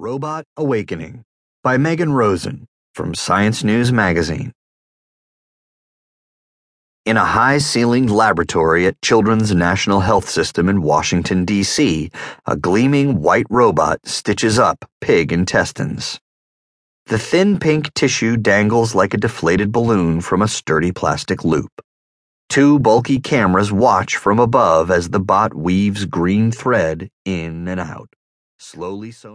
Robot Awakening by Meghan Rosen from Science News Magazine. In a high ceilinged laboratory at Children's National Health System in Washington, D.C., a gleaming white robot stitches up pig intestines. The thin pink tissue dangles like a deflated balloon from a sturdy plastic loop. Two bulky cameras watch from above as the bot weaves green thread in and out, slowly sewing.